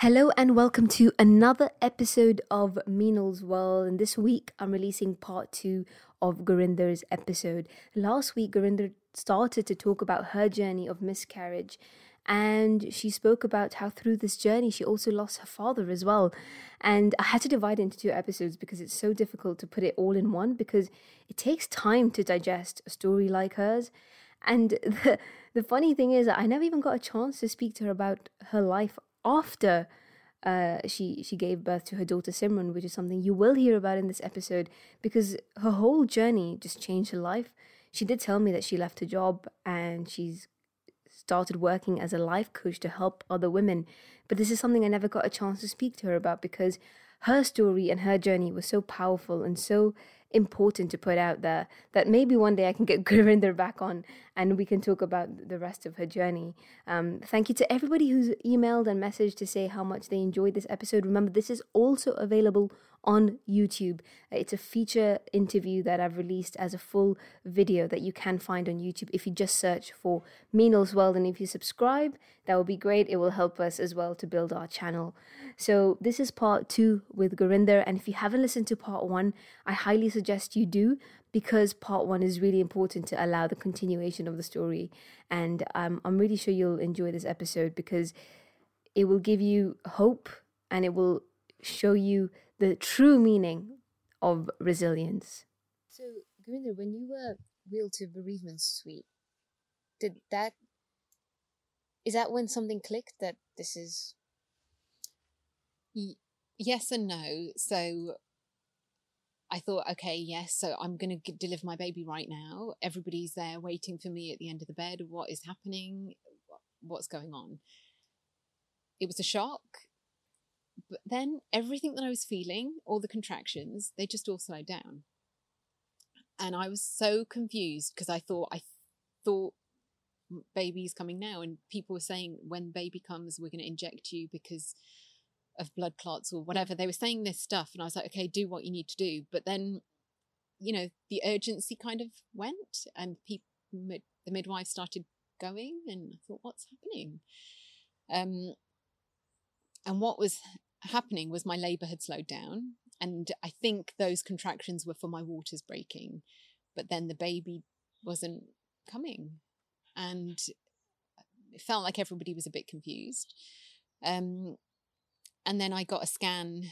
Hello and welcome to another episode of Meenal's World. And this week I'm releasing part two of Gurinder's episode. Last week, Gurinder started to talk about her journey of miscarriage. And she spoke about how through this journey she also lost her father as well. And I had to divide into two episodes because it's so difficult to put it all in one because it takes time to digest a story like hers. And the, the funny thing is, I never even got a chance to speak to her about her life after uh, she she gave birth to her daughter Simran, which is something you will hear about in this episode because her whole journey just changed her life. She did tell me that she left her job and she's started working as a life coach to help other women. But this is something I never got a chance to speak to her about because her story and her journey was so powerful and so important to put out there that maybe one day I can get Gurinder back on and we can talk about the rest of her journey. Um, thank you to everybody who's emailed and messaged to say how much they enjoyed this episode. Remember, this is also available on YouTube. It's a feature interview that I've released as a full video that you can find on YouTube if you just search for Meenal's World. And if you subscribe, that would be great. It will help us as well to build our channel. So, this is part two with Gurinder. And if you haven't listened to part one, I highly suggest you do because part one is really important to allow the continuation of the story. And um, I'm really sure you'll enjoy this episode because it will give you hope and it will show you the true meaning of resilience. So, Gurinder, when you were wheeled to bereavement suite, did that is that when something clicked that this is yes and no. So I thought, okay, yes, so I'm going to deliver my baby right now. Everybody's there waiting for me at the end of the bed. What is happening? What's going on? It was a shock. But then everything that I was feeling, all the contractions, they just all slowed down. And I was so confused because I thought, I thought baby's coming now. And people were saying, when baby comes, we're going to inject you because of blood clots or whatever. They were saying this stuff, and I was like, okay, do what you need to do. But then, you know, the urgency kind of went, and people, the midwife started going, and I thought, what's happening? Um, and what was happening was my labour had slowed down, and I think those contractions were for my waters breaking, but then the baby wasn't coming, and it felt like everybody was a bit confused. Um, and then I got a scan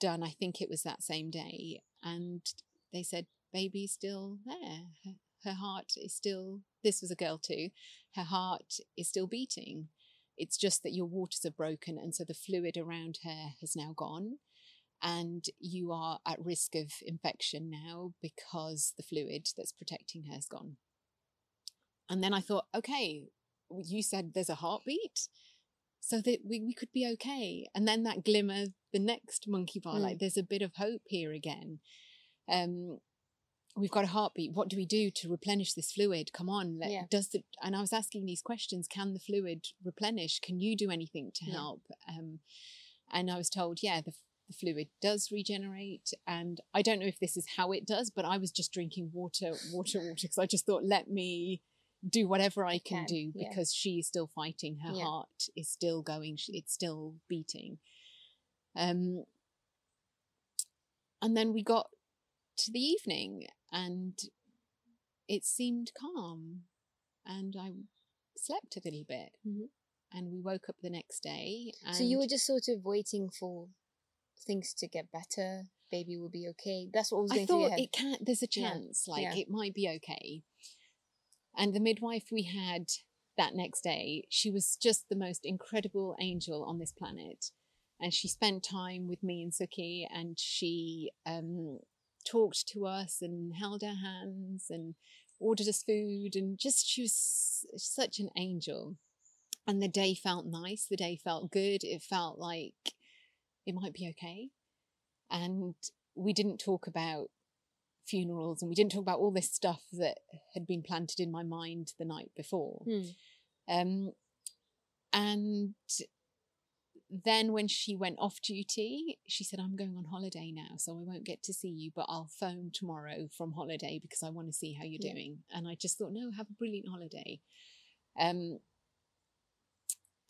done, I think it was that same day, and they said, baby's still there. Her, her heart is still, this was a girl too, her heart is still beating. It's just that your waters are broken, and so the fluid around her has now gone. And you are at risk of infection now because the fluid that's protecting her has gone. And then I thought, okay, you said there's a heartbeat so that we, we could be okay. And then that glimmer, the next monkey bar, mm. like there's a bit of hope here again. Um, we've got a heartbeat. What do we do to replenish this fluid? Come on, let, yeah. does the and I was asking these questions. Can the fluid replenish? Can you do anything to yeah. help? Um, and I was told, yeah, the, the fluid does regenerate. And I don't know if this is how it does, but I was just drinking water, water, water because I just thought, let me do whatever I can, can do because yeah. she is still fighting. Her heart is still going. It's still beating. Um, and then we got to the evening and it seemed calm and I slept a little bit. Mm-hmm. And we woke up the next day. so you were just sort of waiting for things to get better. Baby will be okay. That's what was going I thought it can't. There's a chance, yeah. like it might be okay. And the midwife we had that next day, she was just the most incredible angel on this planet. And she spent time with me and Suki and she um, talked to us and held our hands and ordered us food and just she was such an angel. And the day felt nice, the day felt good, it felt like it might be okay. And we didn't talk about funerals and we didn't talk about all this stuff that had been planted in my mind the night before. Mm. Um, and then when she went off duty, she said, I'm going on holiday now, so I won't get to see you, but I'll phone tomorrow from holiday because I want to see how you're yeah. doing. And I just thought, no, have a brilliant holiday. Um,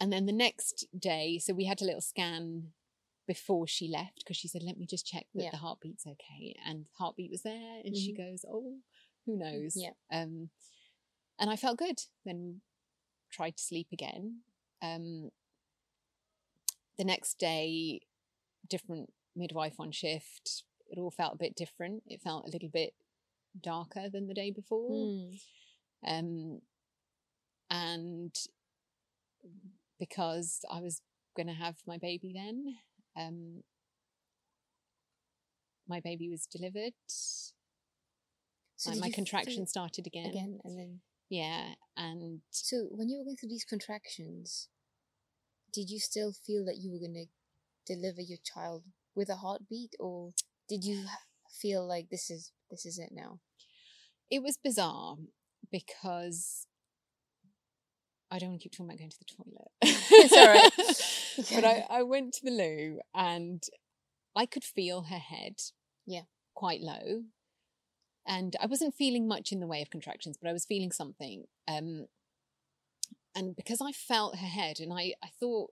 and then the next day, so we had a little scan before she left because she said, "Let me just check that Yeah. the heartbeat's okay." And heartbeat was there, and she goes, "Oh, who knows?" Yeah. Um, and I felt good. Then tried to sleep again. Um, the next day, different midwife on shift. It all felt a bit different. It felt a little bit darker than the day before. Mm. Um, and because I was going to have my baby then, um, my baby was delivered. So like my contractions started again. again, and then Yeah, and so when you were going through these contractions, did you still feel that you were going to deliver your child with a heartbeat, or did you feel like this is this is it now? it was bizarre because I don't want to keep talking about going to the toilet. It's all right. but I, I went to the loo and I could feel her head. Yeah. Quite low. And I wasn't feeling much in the way of contractions, but I was feeling something. Um, and because I felt her head and I, I thought,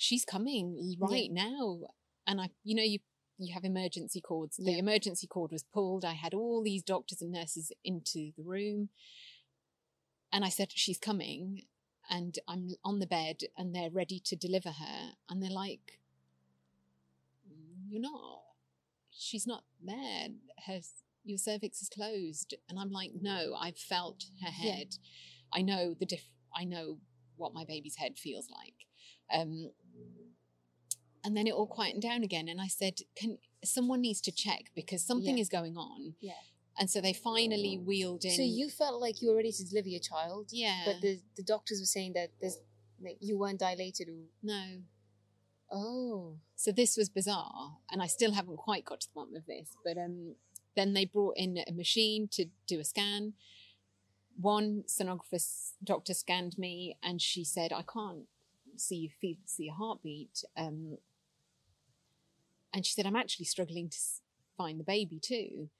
she's coming right now. And I, you know, you you have emergency cords. The Yeah. emergency cord was pulled. I had all these doctors and nurses into the room. And I said, She's coming. And I'm on the bed and they're ready to deliver her. And they're like, You're not. She's not there. Her your cervix is closed. And I'm like, No, I've felt her Yeah. head. I know the diff I know what my baby's head feels like. Um and then it all quietened down again and I said, Can someone needs to check because something Yeah. is going on. Yeah. And so they finally wheeled in So you felt like you were ready to deliver your child, Yeah. but the the doctors were saying that there's like you weren't dilated. Or, no. oh, So this was bizarre, and I still haven't quite got to the bottom of this. But um, then they brought in a machine to do a scan. One sonographer doctor scanned me, and she said, "I can't see you feel, see a heartbeat." Um, and she said, "I'm actually struggling to find the baby too."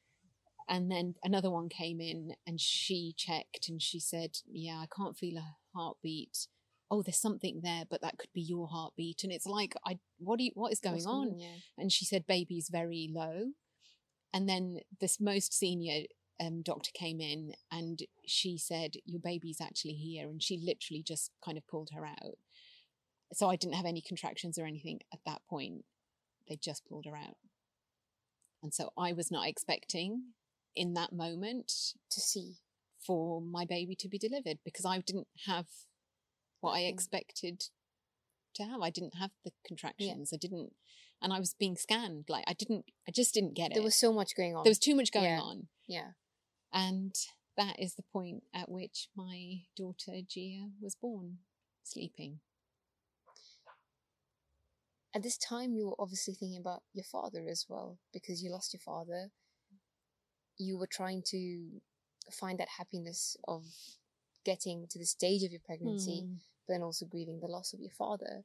And then another one came in, and she checked, and she said, "Yeah, I can't feel a heartbeat." Oh, there's something there, but that could be your heartbeat. And it's like, I what do you, what is going what's on? Yeah. and she said baby's very low and then this most senior um, doctor came in and she said your baby's actually here and she literally just kind of pulled her out. So i didn't have any contractions or anything at that point. They just pulled her out. And so i was not expecting in that moment To see. for my baby to be delivered because i didn't have what i expected to have. I didn't have the contractions. I didn't and i was being scanned. Like i didn't i just didn't get it. There was so much going on. there was too much going Yeah. on. Yeah. And that is the point at which my daughter Jiya was born sleeping At this time, you were obviously thinking about your father as well because you lost your father. You were trying to find that happiness of getting to the stage of your pregnancy, Hmm. but then also grieving the loss of your father.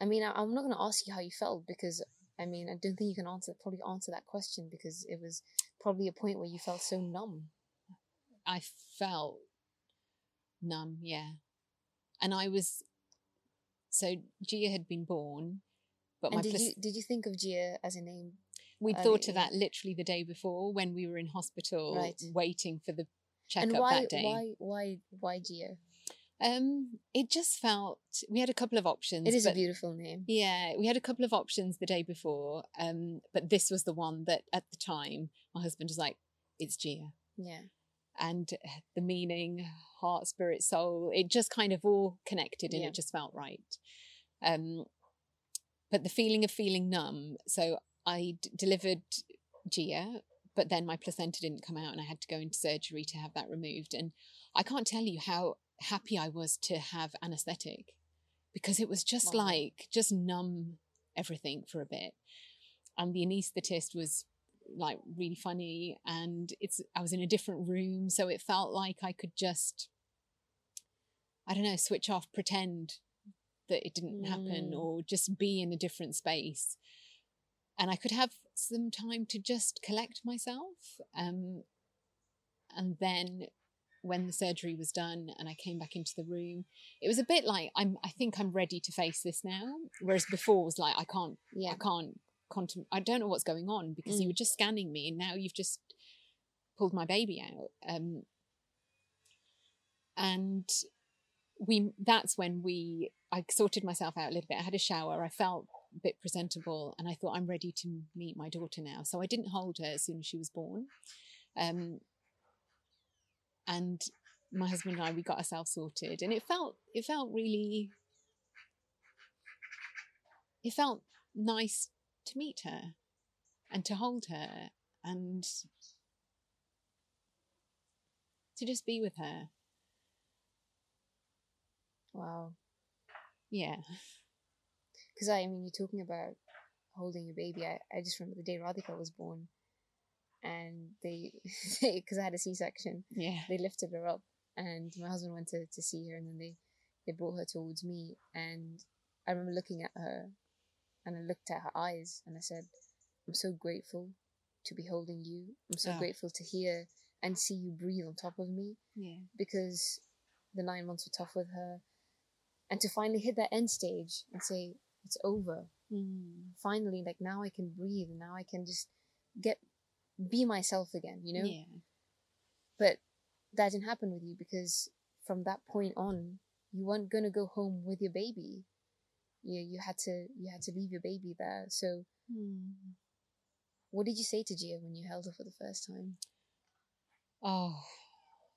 I mean, I'm not going to ask you how you felt because I mean, I don't think you can answer probably answer that question because it was probably a point where you felt so numb. i felt numb yeah and i was so Jiya had been born but my and did plas- you did you think of Jiya as a name? we'd uh, thought of that literally the day before when we were in hospital Right. waiting for the checkup and why that day why why why Jiya? Um it just felt we had a couple of options It is a beautiful name. Yeah, we had a couple of options the day before, um, but this was the one that at the time my husband was like, "It's Jiya," Yeah. and uh, the meaning, heart, spirit, soul, it just kind of all connected, and Yeah. it just felt right. Um, but the feeling of feeling numb. So I d- delivered Jiya, but then my placenta didn't come out, and I had to go into surgery to have that removed. And I can't tell you how happy I was to have anaesthetic because it was just Wow. like just numb everything for a bit. And the anaesthetist was like really funny and it's I was in a different room so it felt like I could just I don't know switch off pretend that it didn't happen Mm. or just be in a different space and I could have some time to just collect myself um and then when the surgery was done and I came back into the room, it was a bit like I'm. I think I'm ready to face this now. Whereas before was like I can't. Yeah. I can't. Contem- I don't know what's going on because you Mm. were just scanning me, and now you've just pulled my baby out. Um, and we. That's when we. I sorted myself out a little bit. I had a shower. I felt a bit presentable, and I thought I'm ready to meet my daughter now. So I didn't hold her as soon as she was born. Um, and my husband and I we got ourselves sorted and it felt it felt really it felt nice to meet her and to hold her and to just be with her Wow. yeah Because I, mean, you're talking about holding your baby. I, I just remember the day Radhika was born, and they, because I had a C-section, yeah they lifted her up, and my husband went to, to see her, and then they, they brought her towards me, and I remember looking at her, and I looked at her eyes, and I said, "I'm so grateful to be holding you. I'm so Oh. grateful to hear and see you breathe on top of me." yeah because the nine months were tough with her. And to finally hit that end stage and say, it's over. Mm. Finally, like now I can breathe and now I can just get, be myself again, you know? yeah But that didn't happen with you because from that point on, you weren't going to go home with your baby. You, you had to, you had to leave your baby there. So Mm. what did you say to Jiya when you held her for the first time? oh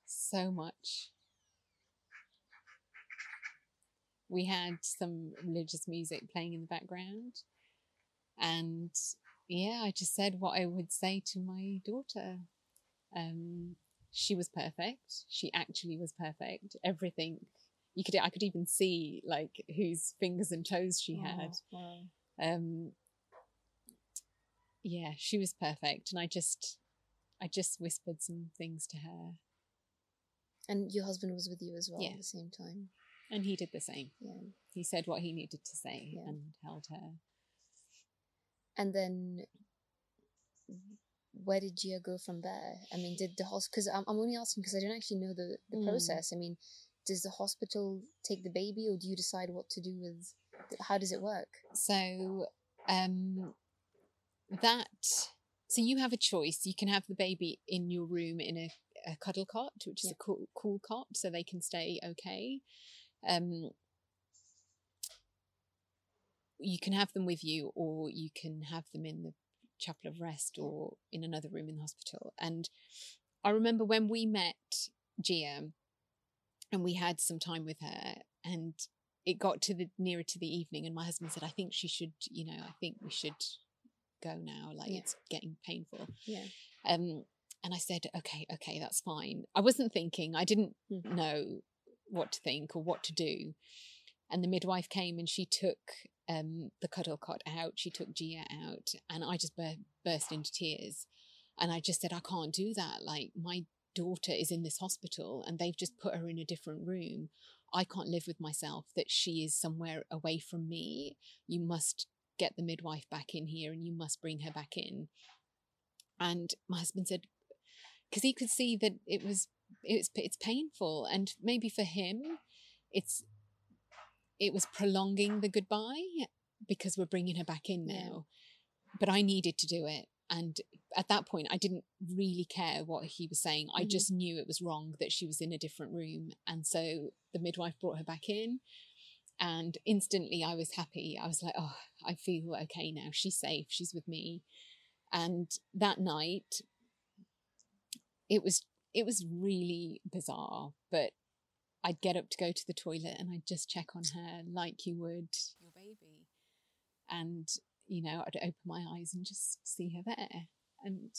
so much we had some religious music playing in the background and yeah i just said what i would say to my daughter um she was perfect she actually was perfect everything you could i could even see like whose fingers and toes she had Wow. um yeah she was perfect and i just i just whispered some things to her And your husband was with you as well Yeah. at the same time. and he did the same Yeah. he said what he needed to say Yeah. and held her And then where did Jiya go from there? I mean, did the hospital, because I'm, I'm only asking because I don't actually know the, the Mm. process. I mean, does the hospital take the baby or do you decide what to do with, how does it work? so um that so you have a choice you can have the baby in your room in a, a cuddle cot which is Yeah. a cool, cool cot so they can stay okay um you can have them with you or you can have them in the chapel of rest or in another room in the hospital and i remember when we met Jiya and we had some time with her and it got to the nearer to the evening and my husband said i think she should you know i think we should go now like Yeah. it's getting painful Yeah. um and i said okay okay that's fine i wasn't thinking i didn't Mhm. know what to think or what to do and the midwife came and she took um the cuddle cot out. She took Jiya out and i just bur- burst into tears. And i just said i can't do that. Like my daughter is in this hospital and they've just put her in a different room. I can't live with myself that she is somewhere away from me. You must get the midwife back in here and you must bring her back in. And my husband said, because he could see that it was it's it's painful. And maybe for him it's it was prolonging the goodbye because we're bringing her back in now but i needed to do it and at that point i didn't really care what he was saying. I Mhm. just knew it was wrong that she was in a different room and so the midwife brought her back in and instantly i was happy. I was like oh i feel okay now. She's safe. She's with me. And that night it was it was really bizarre but i'd get up to go to the toilet and i'd just check on her like you would your baby and you know i'd open my eyes and just see her there and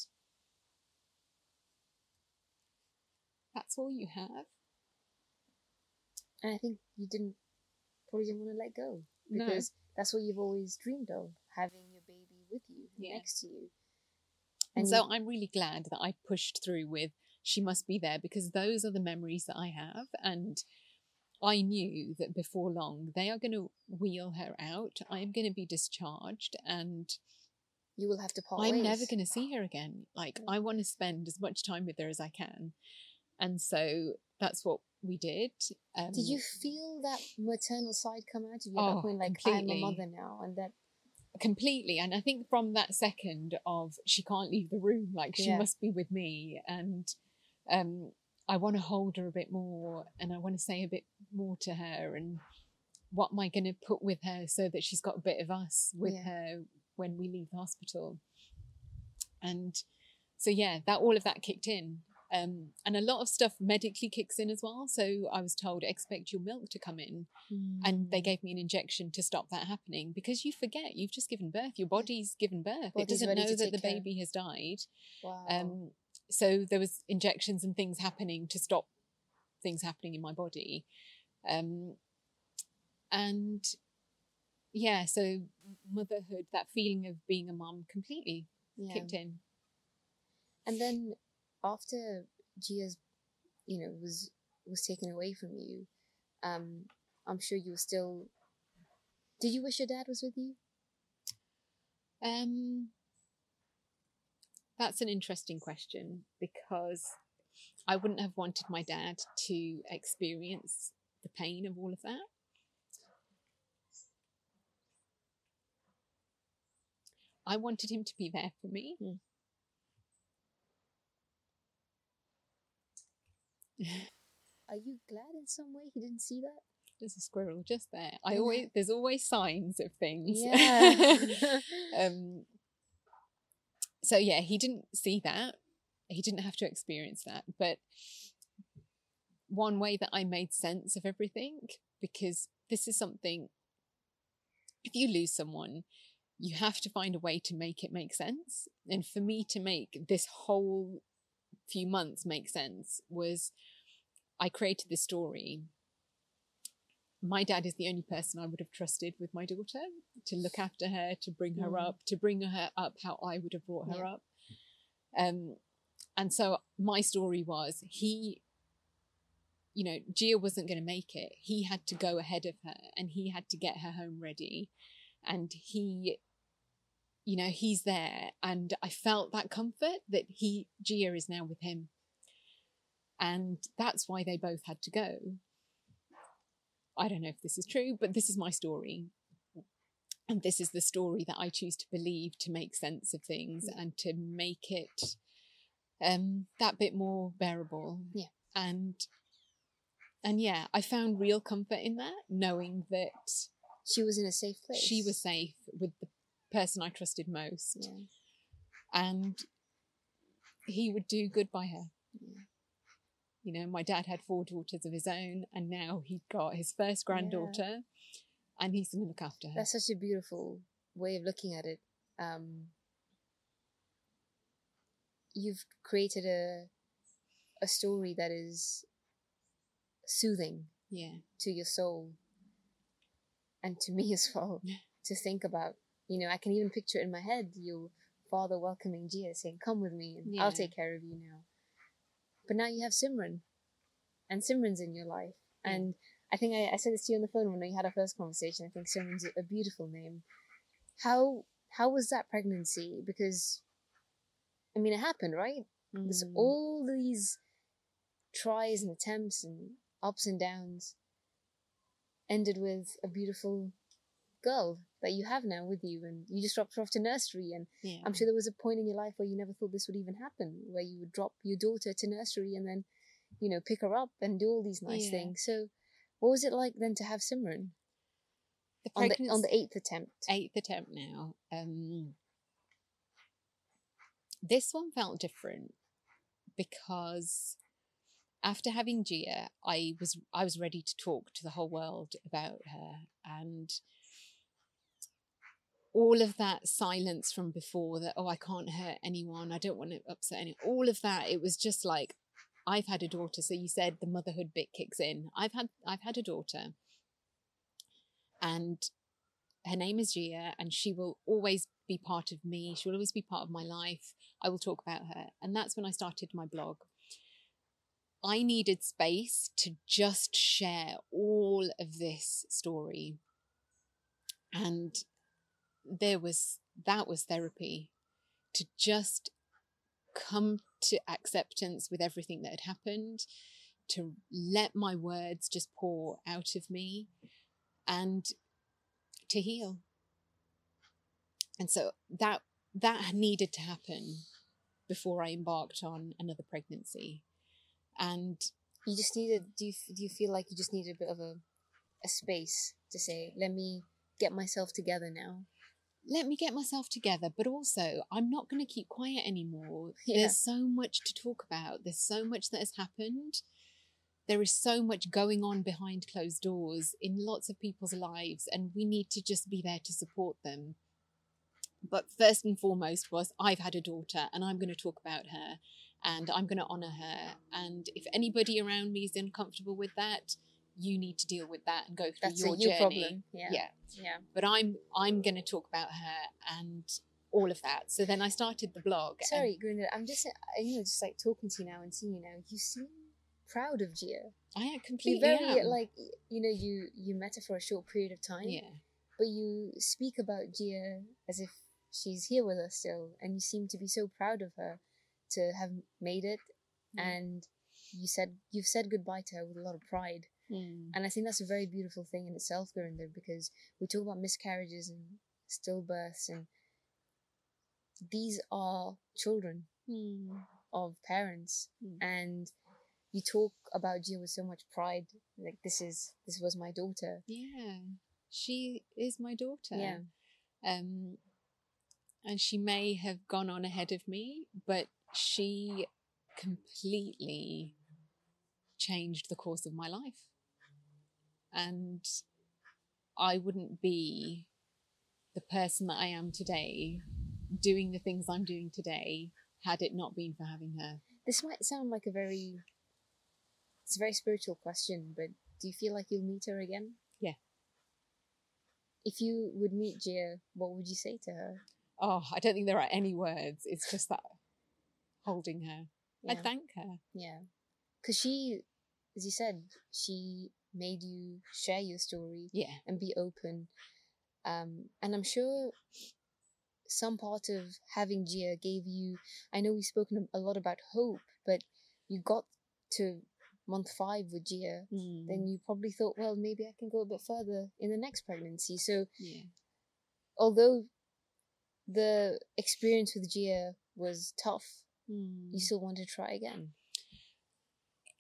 that's all you have And I think you didn't, probably didn't want to let go No. because that's what you've always dreamed of, having your baby with you, Yeah. next to you. And And so you- I'm really glad that I pushed through with she must be there because those are the memories that I have. And I knew that before long they are going to wheel her out. I'm going to be discharged and You will have to part I'm ways. never going to see her again. Like, I want to spend as much time with her as I can. and so that's what we did. Um, Did you feel that maternal side come out of you Oh, that point? Like completely. I'm a mother now, and that completely and i think from that second of she can't leave the room like she Yeah. must be with me and um i want to hold her a bit more and i want to say a bit more to her and what am i going to put with her so that she's got a bit of us with Yeah. her when we leave the hospital and so yeah that all of that kicked in um and a lot of stuff medically kicks in as well so i was told expect your milk to come in and Mm. they gave me an injection to stop that happening because you forget you've just given birth your body's given birth it doesn't know that the care. baby has died wow. um so there was injections and things happening to stop things happening in my body um and yeah so motherhood that feeling of being a mum completely yeah. kicked in And then after Jiya's, you know, was was taken away from you, um, I'm sure you were still. Did you wish your dad was with you? Um, that's an interesting question because I wouldn't have wanted my dad to experience the pain of all of that. I wanted him to be there for me. Mm. Are you glad in some way he didn't see that? There's a squirrel just there. I always there's always signs of things. Yeah. um so yeah he didn't see that. He didn't have to experience that. But one way that i made sense of everything because this is something if you lose someone you have to find a way to make it make sense. And for me to make this whole few months make sense was i created this story my dad is the only person I would have trusted with my daughter to look after her, to bring her Mm. up, to bring her up how I would have brought her Yeah. up. Um, and so my story was he, you know, Jiya wasn't going to make it. He had to go ahead of her and he had to get her home ready. And he, you know, he's there. And I felt that comfort that he, Jiya is now with him. And that's why they both had to go. I don't know if this is true, but this is my story. And this is the story that I choose to believe to make sense of things and to make it um, that bit more bearable. Yeah. And and yeah, I found real comfort in that, knowing that She was in a safe place. she was safe with the person I trusted most, Yeah. and he would do good by her. Yeah. You know, my dad had four daughters of his own, and now he got his first granddaughter, and he's going to look after her. That's such a beautiful way of looking at it. Um, you've created a a story that is soothing yeah, to your soul and to me as well to think about. You know, I can even picture it in my head your father welcoming Jiya, saying, "Come with me, and I'll take care of you now." But now you have Simran, and Simran's in your life, Yeah. and I think I, I said this to you on the phone when we had our first conversation. I think Simran's a, beautiful name. How how was that pregnancy? Because, I mean, it happened, right? There's Mm. all these tries and attempts and ups and downs ended with a beautiful girl that you have now with you and you just dropped her off to nursery and yeah. i'm sure there was a point in your life where you never thought this would even happen where you would drop your daughter to nursery and then you know pick her up and do all these nice Yeah. things so what was it like then to have simran the on the, pregnancy, on the eighth attempt eighth attempt now. Um, this one felt different because after having Jiya, I was I was ready to talk to the whole world about her and all of that silence from before that oh I can't hurt anyone I don't want to upset anyone all of that it was just like I've had a daughter so you said the motherhood bit kicks in I've had I've had a daughter and her name is Jiya, and she will always be part of me. She will always be part of my life. I will talk about her. And that's when I started my blog. I needed space to just share all of this story. And there was, that was therapy to just come to acceptance with everything that had happened, to let my words just pour out of me, and to heal. And so that that needed to happen before I embarked on another pregnancy. And You just needed. Do you do you feel like you just needed a bit of a a space to say, let me get myself together now? Let me get myself together, but also I'm not going to keep quiet anymore. Yeah. There's so much to talk about. There's so much that has happened. There is so much going on behind closed doors in lots of people's lives, and we need to just be there to support them. But first and foremost was I've had a daughter and I'm going to talk about her and I'm going to honor her. And if anybody around me is uncomfortable with that, you need to deal with that and go through That's your a you journey. problem. Yeah. yeah Yeah. but I'm I'm going to talk about her and all of that. So then I started the blog. and- Sorry, Gurinder. I'm just, you know, just like talking to you now and seeing you now. You seem proud of Jiya. I am You completely very am. like, you know, you you met her for a short period of time, yeah, but you speak about Jiya as if she's here with us still, and you seem to be so proud of her to have made it. Mm. And you said you've said goodbye to her with a lot of pride. Mm. And I think that's a very beautiful thing in itself, Gurinder, because we talk about miscarriages and stillbirths, and these are children Mm. of parents. Mm. And you talk about Jiya with so much pride, like this is this was my daughter. yeah. She is my daughter. Yeah. Um, and she may have gone on ahead of me, but she completely changed the course of my life. And I wouldn't be the person that I am today, doing the things I'm doing today, had it not been for having her. This might sound like a very it's a very spiritual question, but do you feel like you'll meet her again? Yeah. If you would meet Jiya, what would you say to her? Oh, I don't think there are any words. It's just that holding her. Yeah. I'd thank her. Yeah. Because she, as you said, she made you share your story Yeah. and be open. Um, and I'm sure some part of having Jiya gave you, I know we've spoken a lot about hope, but you got to month five with Jiya, Mm. then you probably thought, well, maybe I can go a bit further in the next pregnancy. So yeah. although the experience with Jiya was tough, Mm. you still want to try again.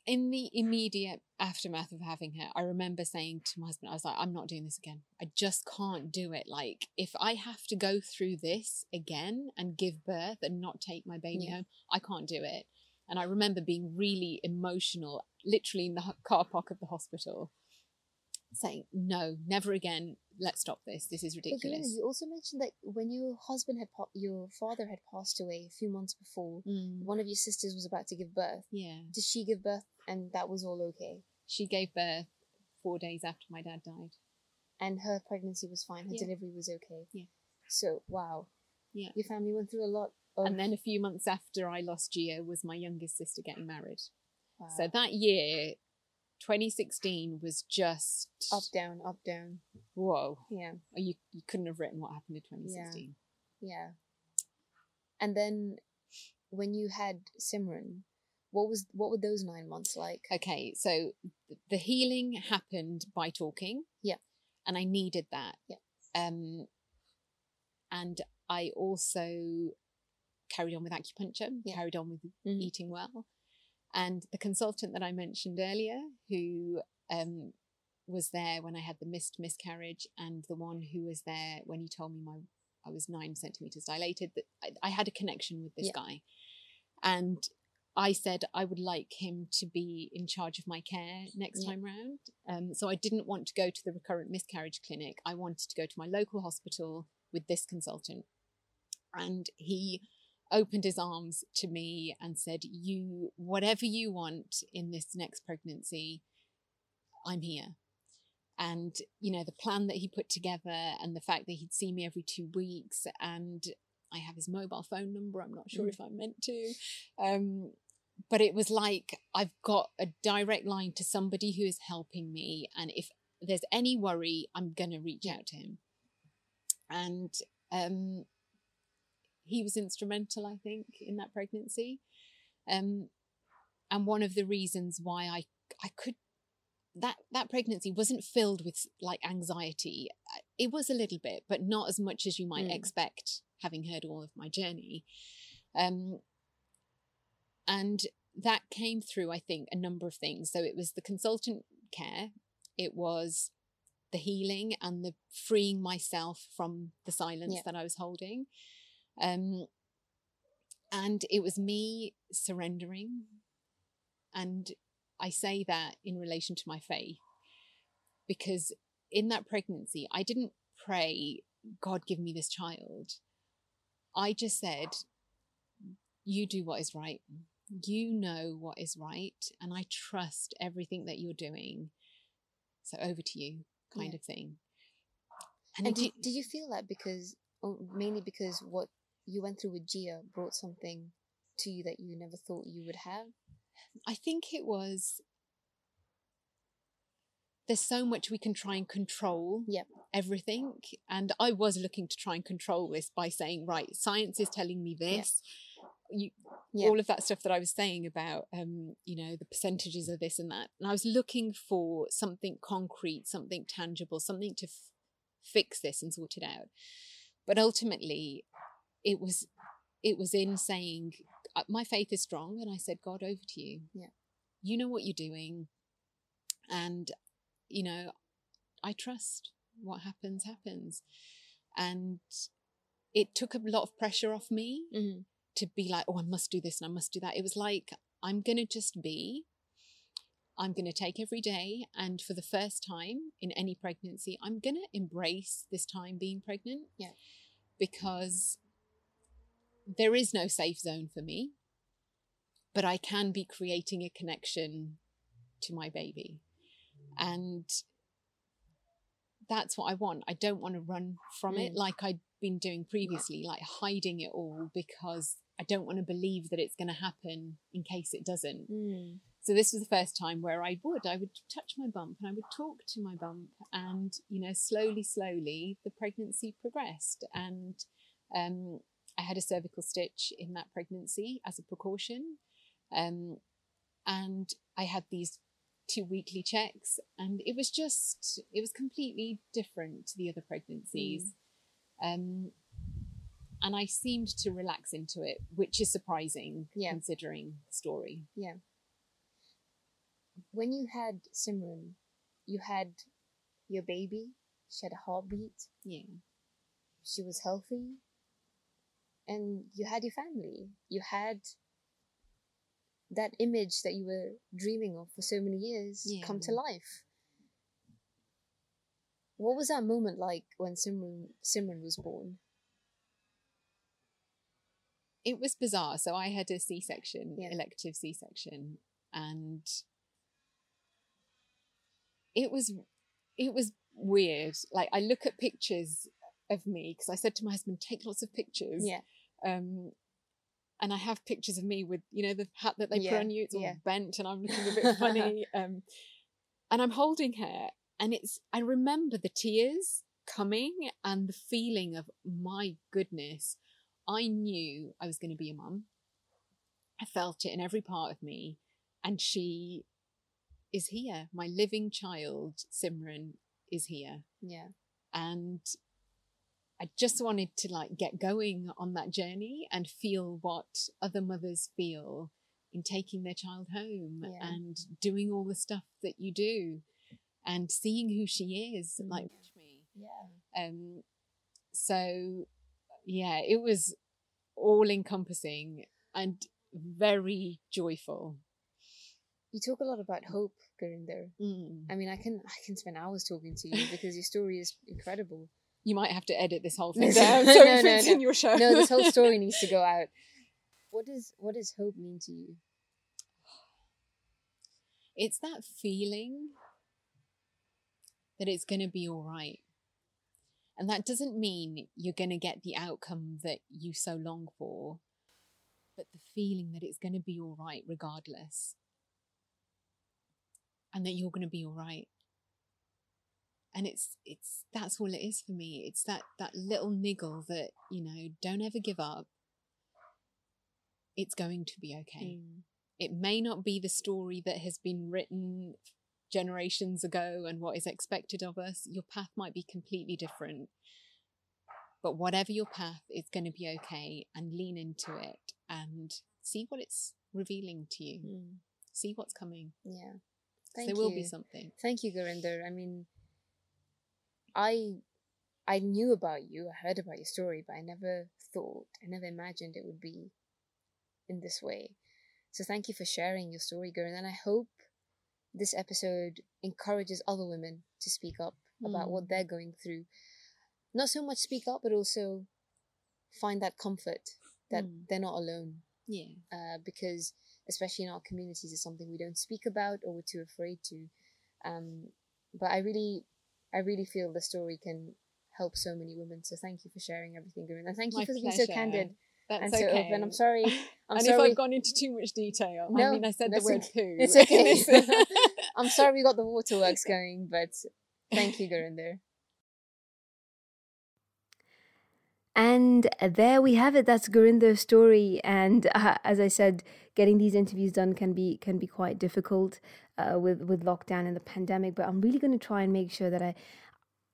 In the immediate aftermath of having her, I remember saying to my husband, I was like, I'm not doing this again. I just can't do it. Like, if I have to go through this again and give birth and not take my baby Yeah. home, I can't do it. And I remember being really emotional, literally in the car park of the hospital, saying, No, never again. Let's stop this. This is But ridiculous. you also mentioned that when your husband had, your father had passed away a few months before, Mm, one of your sisters was about to give birth. yeah. Did she give birth and that was all okay? She gave birth four days after my dad died. And her pregnancy was fine, her Yeah. delivery was okay. Yeah. So, wow. Yeah. Your family went through a lot of. And then a few months after I lost Jiya was my youngest sister getting married. wow. So that year, 2016, was just up, down, up, down. whoa. Yeah. You you couldn't have written what happened in 2016. Yeah. yeah. And then when you had Simran, what was what were those nine months like? Okay, so the healing happened by talking. Yeah. And I needed that. Yeah. Um, and I also carried on with acupuncture, Yeah. carried on with Mhm. eating well. And the consultant that I mentioned earlier, who um, was there when I had the missed miscarriage, and the one who was there when he told me my I was nine centimeters dilated, that I, I had a connection with this Yeah. guy, and I said I would like him to be in charge of my care next Yeah. time round. Um, so I didn't want to go to the recurrent miscarriage clinic. I wanted to go to my local hospital with this consultant. And he opened his arms to me and said, You, whatever you want in this next pregnancy, I'm here. And, you know, the plan that he put together and the fact that he'd see me every two weeks and I have his mobile phone number. I'm not sure Mm. if I'm meant to. Um, but it was like I've got a direct line to somebody who is helping me. And if there's any worry, I'm going to reach out to him. And um, he was instrumental, I think, in that pregnancy. Um, and one of the reasons why I I could that that pregnancy wasn't filled with like anxiety. Uh, It was a little bit, but not as much as you might Mm. expect, having heard all of my journey. Um, and that came through, I think, a number of things. So it was the consultant care, it was the healing and the freeing myself from the silence Yeah. that I was holding. Um, and it was me surrendering. And I say that in relation to my faith because in that pregnancy, I didn't pray, God, give me this child. I just said, You do what is right. You know what is right. And I trust everything that you're doing. So over to you, kind Yeah. of thing. And, di- did you feel that because, or mainly because what you went through with Jiya brought something to you that you never thought you would have? I think it was there's so much we can try and control Yep. everything. And I was looking to try and control this by saying, right, science is telling me this. You Yeah. all of that stuff that I was saying about um, you know, the percentages of this and that. And I was looking for something concrete, something tangible, something to f- fix this and sort it out. But ultimately it was it was in saying uh, my faith is strong and I said, God, over to you. Yeah. You know what you're doing. And, you know, I trust what happens, happens. And it took a lot of pressure off me Mm-hmm. to be like, oh, I must do this and I must do that. It was like, I'm going to just be. I'm going to take every day. And for the first time in any pregnancy, I'm going to embrace this time being pregnant. Yeah. Because there is no safe zone for me, but I can be creating a connection to my baby. And that's what I want. I don't want to run from it Mm. like I'd been doing previously, like hiding it all because I don't want to believe that it's going to happen in case it doesn't. Mm. So this was the first time where I would, I would touch my bump and I would talk to my bump, and you know, slowly, slowly, the pregnancy progressed, and um, I had a cervical stitch in that pregnancy as a precaution, um, and I had these two weekly checks, and it was just, it was completely different to the other pregnancies, um, and I seemed to relax into it, which is surprising Yeah. considering the story. Yeah. When you had Simran, you had your baby, she had a heartbeat, Yeah. she was healthy, and you had your family. You had that image that you were dreaming of for so many years come to life. What was that moment like when Simran Simran was born? it was bizarre. So I had a C section, Yeah. elective C section, and it was it was weird. Like I look at pictures of me because I said to my husband, "Take lots of pictures." Yeah. Um, and I have pictures of me with you know the hat that they Yeah, put on you. It's all yeah. bent, and I'm looking a bit funny. Um, and I'm holding her, and it's I remember the tears coming and the feeling of my goodness. I knew I was going to be a mum. I felt it in every part of me, and she is here. My living child, Simran, is here, Yeah. and I just wanted to like get going on that journey and feel what other mothers feel in taking their child home Yeah. and doing all the stuff that you do and seeing who she is Mm. like me Yeah. um so yeah it was all encompassing and very joyful You talk a lot about hope, Gurinder. Mm. I mean, I can I can spend hours talking to you because your story is incredible. You might have to edit this whole thing down so no, it no, fits no. in your show No, this whole story needs to go out. What does what does hope mean to you? it's that feeling that it's going to be all right. And that doesn't mean you're going to get the outcome that you so long for, but the feeling that it's going to be all right regardless. And that you're going to be all right. And it's it's that's all it is for me. It's that that little niggle that, you know, don't ever give up. it's going to be okay. Mm. It may not be the story that has been written generations ago and what is expected of us. Your path might be completely different. But whatever your path, it's going to be okay and lean into it and see what it's revealing to you. Mm. See what's coming. yeah Thank there will be something. Thank you, Gurinder. I mean, I I knew about you, I heard about your story, but I never thought, I never imagined it would be in this way. So thank you for sharing your story, Gurinder. And I hope this episode encourages other women to speak up about what Mm. they're going through. Not so much speak up, but also find that comfort that Mm. they're not alone Yeah. uh, because especially in our communities it's something we don't speak about or we're too afraid to um, but i really i really feel the story can help so many women so thank you for sharing everything Gurun. and thank you My for being so candid That's and so okay. open i'm sorry i'm and if sorry I've gone into too much detail, I No, mean, I said the word poo. It's okay. i'm sorry we got the waterworks going but thank you Gurinder. And there we have it. That's Gurinder's story. And uh, as I said, getting these interviews done can be can be quite difficult uh, with with lockdown and the pandemic. But I'm really going to try and make sure that I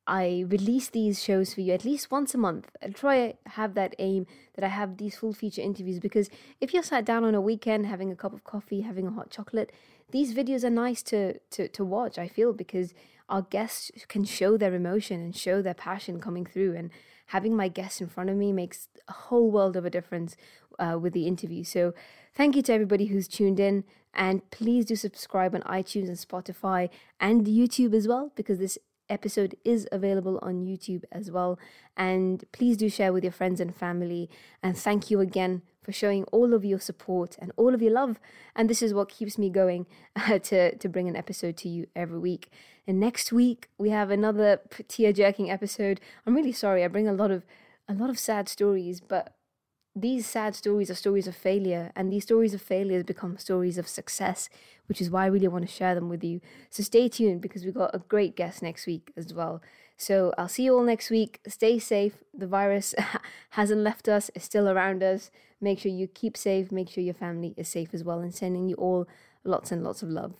I release these shows for you at least once a month. I'll try have that aim that I have these full feature interviews because if you're sat down on a weekend having a cup of coffee, having a hot chocolate, these videos are nice to to to watch. I feel because our guests can show their emotion and show their passion coming through and having my guests in front of me makes a whole world of a difference uh, with the interview. So, thank you to everybody who's tuned in, and please do subscribe on iTunes and Spotify and YouTube as well, because this episode is available on YouTube as well. And please do share with your friends and family. And thank you again for showing all of your support and all of your love. And this is what keeps me going uh, to, to bring an episode to you every week. And next week we have another tear jerking episode. I'm really sorry. I bring a lot of a lot of sad stories, but these sad stories are stories of failure, and these stories of failure become stories of success, which is why I really want to share them with you. So stay tuned because we've got a great guest next week as well. So I'll see you all next week. Stay safe. The virus hasn't left us, it's still around us. Make sure you keep safe, make sure your family is safe as well, and sending you all lots and lots of love.